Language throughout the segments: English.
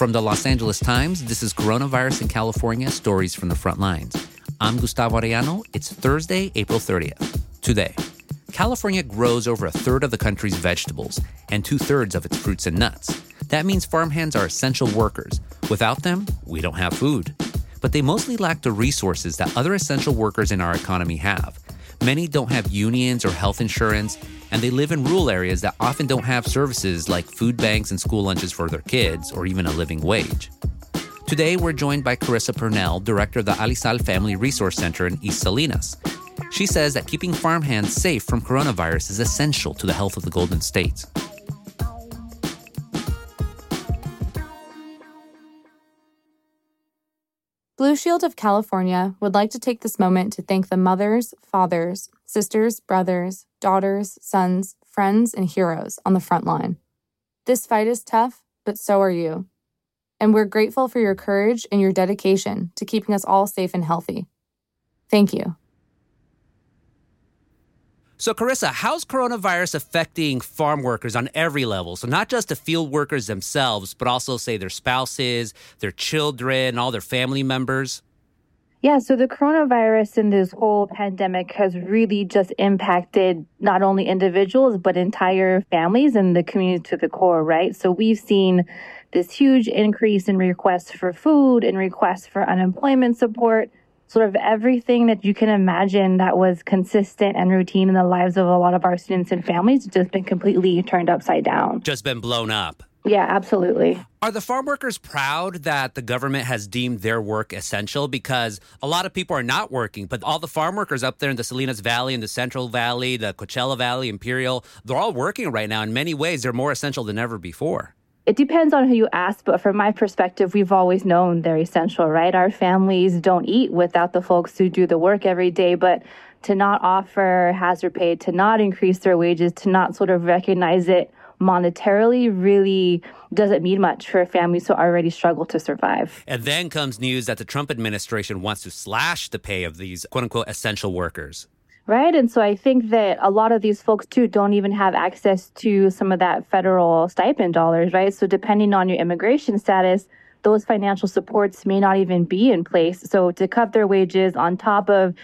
From the Los Angeles Times, this is Coronavirus in California Stories from the Front Lines. I'm Gustavo Arellano. It's Thursday, April 30th. Today, California grows over a third of the country's vegetables and two thirds of its fruits and nuts. That means farmhands are essential workers. Without them, we don't have food. But they mostly lack the resources that other essential workers in our economy have. Many don't have unions or health insurance, and they live in rural areas that often don't have services like food banks and school lunches for their kids or even a living wage. Today, we're joined by Carissa Purnell, director of the Alisal Family Resource Center in East Salinas. She says that keeping farmhands safe from coronavirus is essential to the health of the Golden State. Blue Shield of California would like to take this moment to thank the mothers, fathers, sisters, brothers, daughters, sons, friends, and heroes on the front line. This fight is tough, but so are you. And we're grateful for your courage and your dedication to keeping us all safe and healthy. Thank you. So, Carissa, how's coronavirus affecting farm workers on every level? So, not just the field workers themselves, but also, say, their spouses, their children, all their family members? Yeah, so the coronavirus and this whole pandemic has really just impacted not only individuals, but entire families and the community to the core, right? So we've seen this huge increase in requests for food and requests for unemployment support sort of everything that you can imagine that was consistent and routine in the lives of a lot of our students and families just been completely turned upside down. Just been blown up. Yeah, absolutely. Are the farm workers proud that the government has deemed their work essential? Because a lot of people are not working, but all the farm workers up there in the Salinas Valley, in the Central Valley, the Coachella Valley, Imperial, they're all working right now. In many ways, they're more essential than ever before. It depends on who you ask, but from my perspective, we've always known they're essential, right? Our families don't eat without the folks who do the work every day, but to not offer hazard pay, to not increase their wages, to not sort of recognize it monetarily really doesn't mean much for families who already struggle to survive. And then comes news that the Trump administration wants to slash the pay of these quote unquote essential workers right? And so I think that a lot of these folks too don't even have access to some of that federal stipend dollars, right? So depending on your immigration status, those financial supports may not even be in place. So to cut their wages on top of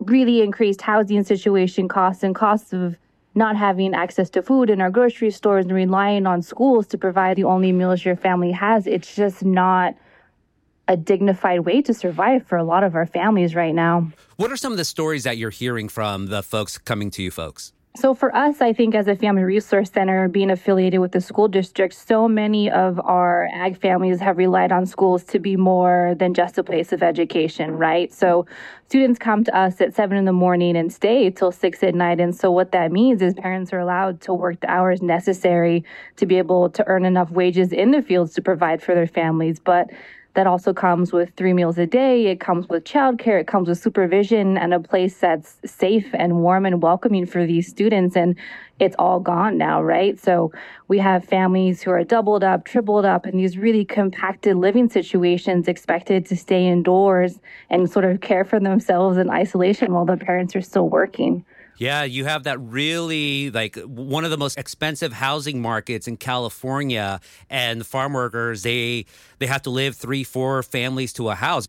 really increased housing situation costs and costs of not having access to food in our grocery stores and relying on schools to provide the only meals your family has, it's just not a dignified way to survive for a lot of our families right now. What are some of the stories that you're hearing from the folks coming to you folks? So, for us, I think as a family resource center being affiliated with the school district, so many of our ag families have relied on schools to be more than just a place of education, right? So, students come to us at seven in the morning and stay till six at night. And so, what that means is parents are allowed to work the hours necessary to be able to earn enough wages in the fields to provide for their families. But that also comes with three meals a day. It comes with childcare. It comes with supervision and a place that's safe and warm and welcoming for these students. And it's all gone now, right? So we have families who are doubled up, tripled up in these really compacted living situations, expected to stay indoors and sort of care for themselves in isolation while the parents are still working. Yeah, you have that really like one of the most expensive housing markets in California, and farm workers they they have to live three, four families to a house.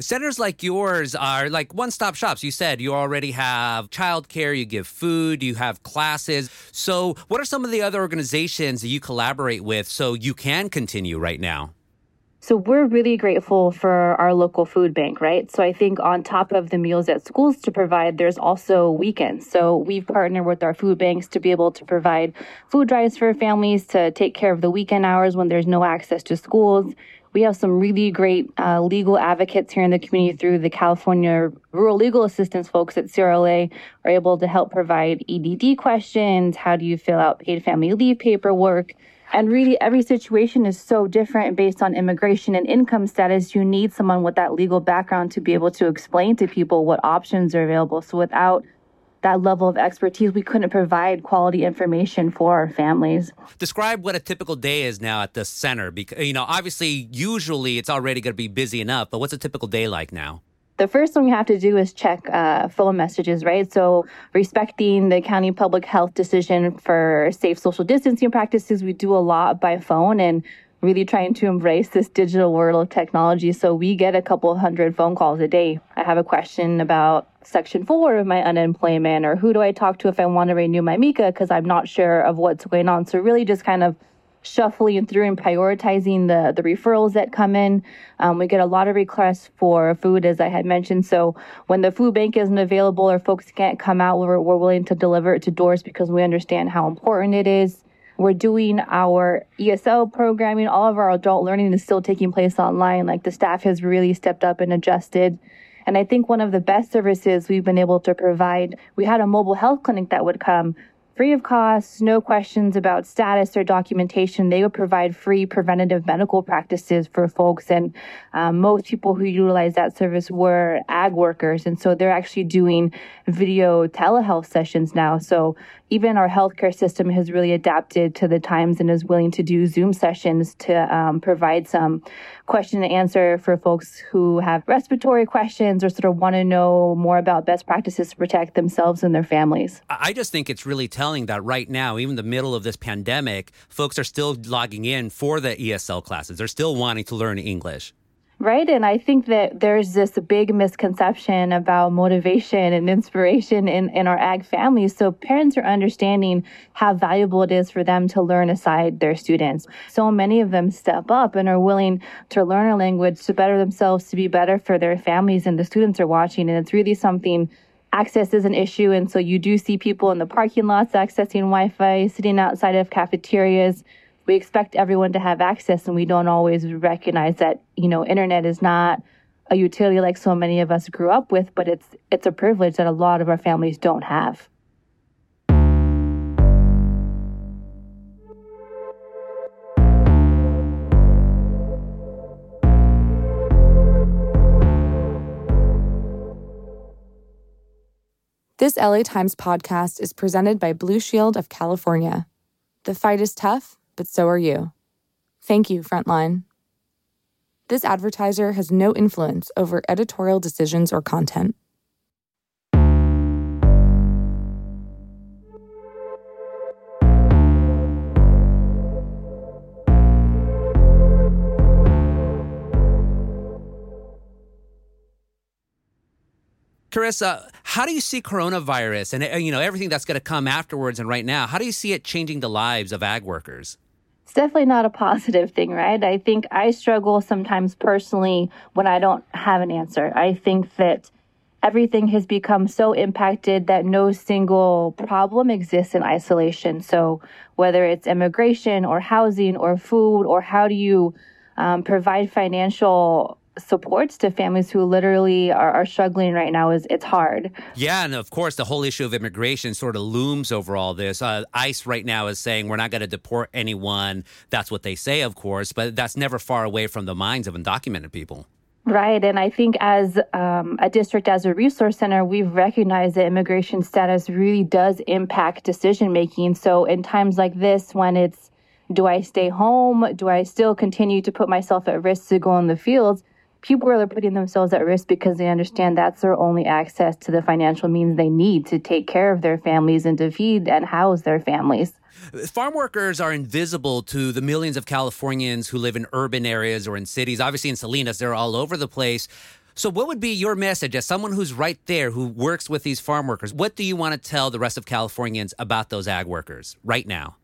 Centers like yours are like one stop shops. You said you already have childcare, you give food, you have classes. So, what are some of the other organizations that you collaborate with so you can continue right now? So we're really grateful for our local food bank, right? So I think on top of the meals at schools to provide, there's also weekends. So we've partnered with our food banks to be able to provide food drives for families to take care of the weekend hours when there's no access to schools. We have some really great uh, legal advocates here in the community through the California Rural Legal Assistance folks at CRLA are able to help provide EDD questions. How do you fill out paid family leave paperwork? And really, every situation is so different based on immigration and income status. You need someone with that legal background to be able to explain to people what options are available. So, without that level of expertise, we couldn't provide quality information for our families. Describe what a typical day is now at the center. Because, you know, obviously, usually it's already going to be busy enough, but what's a typical day like now? The first thing we have to do is check uh, phone messages, right? So, respecting the county public health decision for safe social distancing practices, we do a lot by phone and really trying to embrace this digital world of technology. So we get a couple hundred phone calls a day. I have a question about section four of my unemployment or who do I talk to if I want to renew my MICA because I'm not sure of what's going on. So really just kind of shuffling through and prioritizing the, the referrals that come in. Um, we get a lot of requests for food, as I had mentioned. So when the food bank isn't available or folks can't come out, we're, we're willing to deliver it to doors because we understand how important it is. We're doing our ESL programming. All of our adult learning is still taking place online. Like the staff has really stepped up and adjusted. And I think one of the best services we've been able to provide, we had a mobile health clinic that would come free of cost, no questions about status or documentation. They would provide free preventative medical practices for folks. And um, most people who utilize that service were ag workers. And so they're actually doing video telehealth sessions now. So even our healthcare system has really adapted to the times and is willing to do Zoom sessions to um, provide some question and answer for folks who have respiratory questions or sort of want to know more about best practices to protect themselves and their families. I just think it's really telling that right now, even the middle of this pandemic, folks are still logging in for the ESL classes. They're still wanting to learn English. Right. And I think that there's this big misconception about motivation and inspiration in, in our ag families. So parents are understanding how valuable it is for them to learn aside their students. So many of them step up and are willing to learn a language to better themselves, to be better for their families. And the students are watching. And it's really something access is an issue. And so you do see people in the parking lots accessing Wi Fi, sitting outside of cafeterias we expect everyone to have access and we don't always recognize that you know internet is not a utility like so many of us grew up with but it's it's a privilege that a lot of our families don't have This LA Times podcast is presented by Blue Shield of California. The fight is tough but so are you. Thank you, Frontline. This advertiser has no influence over editorial decisions or content. Carissa, how do you see coronavirus and uh, you know everything that's going to come afterwards and right now? How do you see it changing the lives of ag workers? It's definitely not a positive thing, right? I think I struggle sometimes personally when I don't have an answer. I think that everything has become so impacted that no single problem exists in isolation. So, whether it's immigration or housing or food, or how do you um, provide financial supports to families who literally are, are, struggling right now is it's hard. Yeah, and of course the whole issue of immigration sort of looms over all this. Uh, ICE right now is saying we're not going to deport anyone. That's what they say, of course, but that's never far away from the minds of undocumented people. Right. And I think as um, a district, as a resource center, we've recognized that immigration status really does impact decision making. So in times like this, when it's do I stay home? Do I still continue to put myself at risk to go in the fields? People are putting themselves at risk because they understand that's their only access to the financial means they need to take care of their families and to feed and house their families. Farm workers are invisible to the millions of Californians who live in urban areas or in cities. Obviously, in Salinas, they're all over the place. So, what would be your message as someone who's right there who works with these farm workers? What do you want to tell the rest of Californians about those ag workers right now?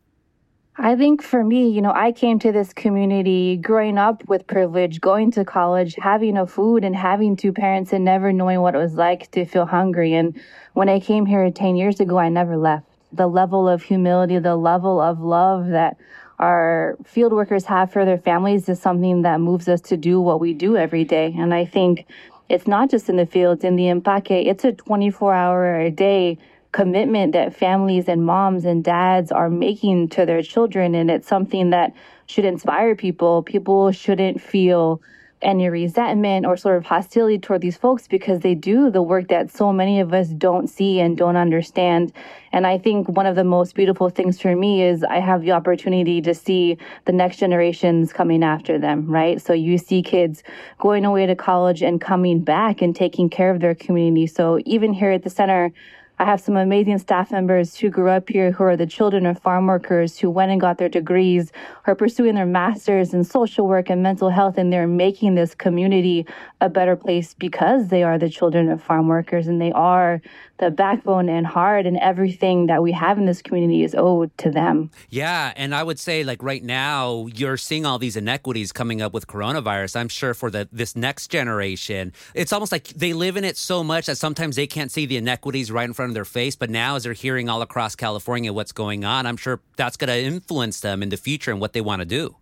I think for me, you know, I came to this community growing up with privilege, going to college, having a food and having two parents and never knowing what it was like to feel hungry. And when I came here 10 years ago, I never left. The level of humility, the level of love that our field workers have for their families is something that moves us to do what we do every day. And I think it's not just in the fields, in the empaque, it's a 24 hour a day commitment that families and moms and dads are making to their children. And it's something that should inspire people. People shouldn't feel any resentment or sort of hostility toward these folks because they do the work that so many of us don't see and don't understand. And I think one of the most beautiful things for me is I have the opportunity to see the next generations coming after them, right? So you see kids going away to college and coming back and taking care of their community. So even here at the center, I have some amazing staff members who grew up here who are the children of farm workers who went and got their degrees, who are pursuing their masters in social work and mental health, and they're making this community a better place because they are the children of farm workers and they are the backbone and heart and everything that we have in this community is owed to them. Yeah, and I would say like right now you're seeing all these inequities coming up with coronavirus. I'm sure for the this next generation, it's almost like they live in it so much that sometimes they can't see the inequities right in front of their face, but now as they're hearing all across California what's going on, I'm sure that's going to influence them in the future and what they want to do.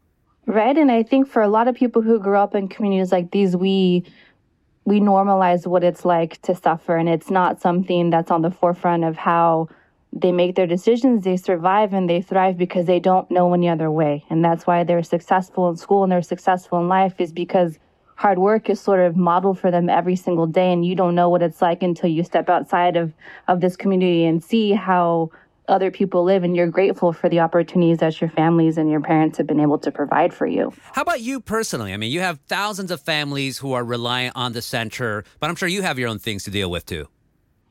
Right, and I think for a lot of people who grew up in communities like these, we we normalize what it's like to suffer and it's not something that's on the forefront of how they make their decisions. They survive and they thrive because they don't know any other way. And that's why they're successful in school and they're successful in life is because hard work is sort of modeled for them every single day and you don't know what it's like until you step outside of of this community and see how other people live and you're grateful for the opportunities that your families and your parents have been able to provide for you. How about you personally? I mean, you have thousands of families who are reliant on the center, but I'm sure you have your own things to deal with too.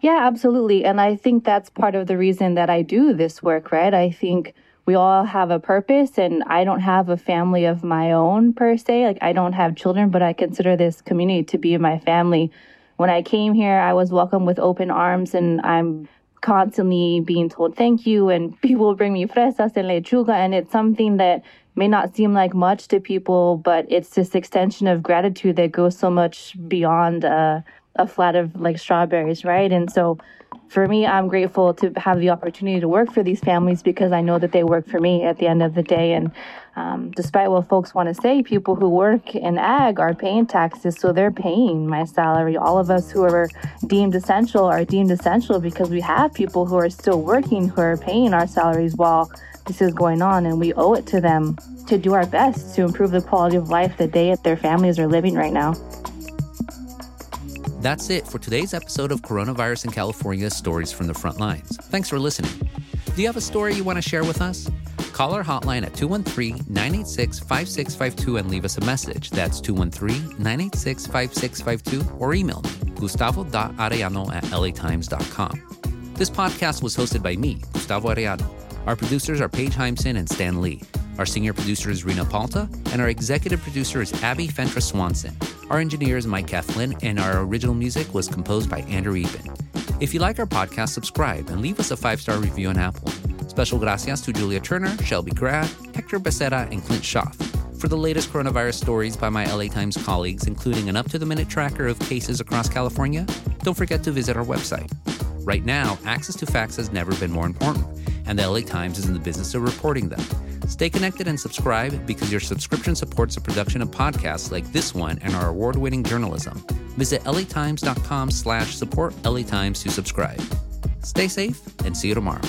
Yeah, absolutely. And I think that's part of the reason that I do this work, right? I think we all have a purpose and I don't have a family of my own per se. Like I don't have children, but I consider this community to be my family. When I came here, I was welcomed with open arms and I'm constantly being told thank you and people bring me fresas and lechuga and it's something that may not seem like much to people but it's this extension of gratitude that goes so much beyond a, a flat of like strawberries right? And so for me, I'm grateful to have the opportunity to work for these families because I know that they work for me at the end of the day. And um, despite what folks want to say, people who work in ag are paying taxes, so they're paying my salary. All of us who are deemed essential are deemed essential because we have people who are still working who are paying our salaries while this is going on, and we owe it to them to do our best to improve the quality of life that they and their families are living right now. That's it for today's episode of Coronavirus in California Stories from the Front Lines. Thanks for listening. Do you have a story you want to share with us? Call our hotline at 213 986 5652 and leave us a message. That's 213 986 5652 or email me, gustavo.arellano at latimes.com. This podcast was hosted by me, Gustavo Arellano. Our producers are Paige Heimson and Stan Lee. Our senior producer is Rina Palta, and our executive producer is Abbie Fentress Swanson. Our engineer is Mike Keflin, and our original music was composed by Andrew Eapen. If you like our podcast, subscribe and leave us a five star review on Apple. Special gracias to Julia Turner, Shelby Grad, Hector Becerra, and Clint Schaff. For the latest coronavirus stories by my LA Times colleagues, including an up to the minute tracker of cases across California, don't forget to visit our website. Right now, access to facts has never been more important, and the LA Times is in the business of reporting them. Stay connected and subscribe because your subscription supports the production of podcasts like this one and our award-winning journalism. Visit latimes.com slash support LA Times to subscribe. Stay safe and see you tomorrow.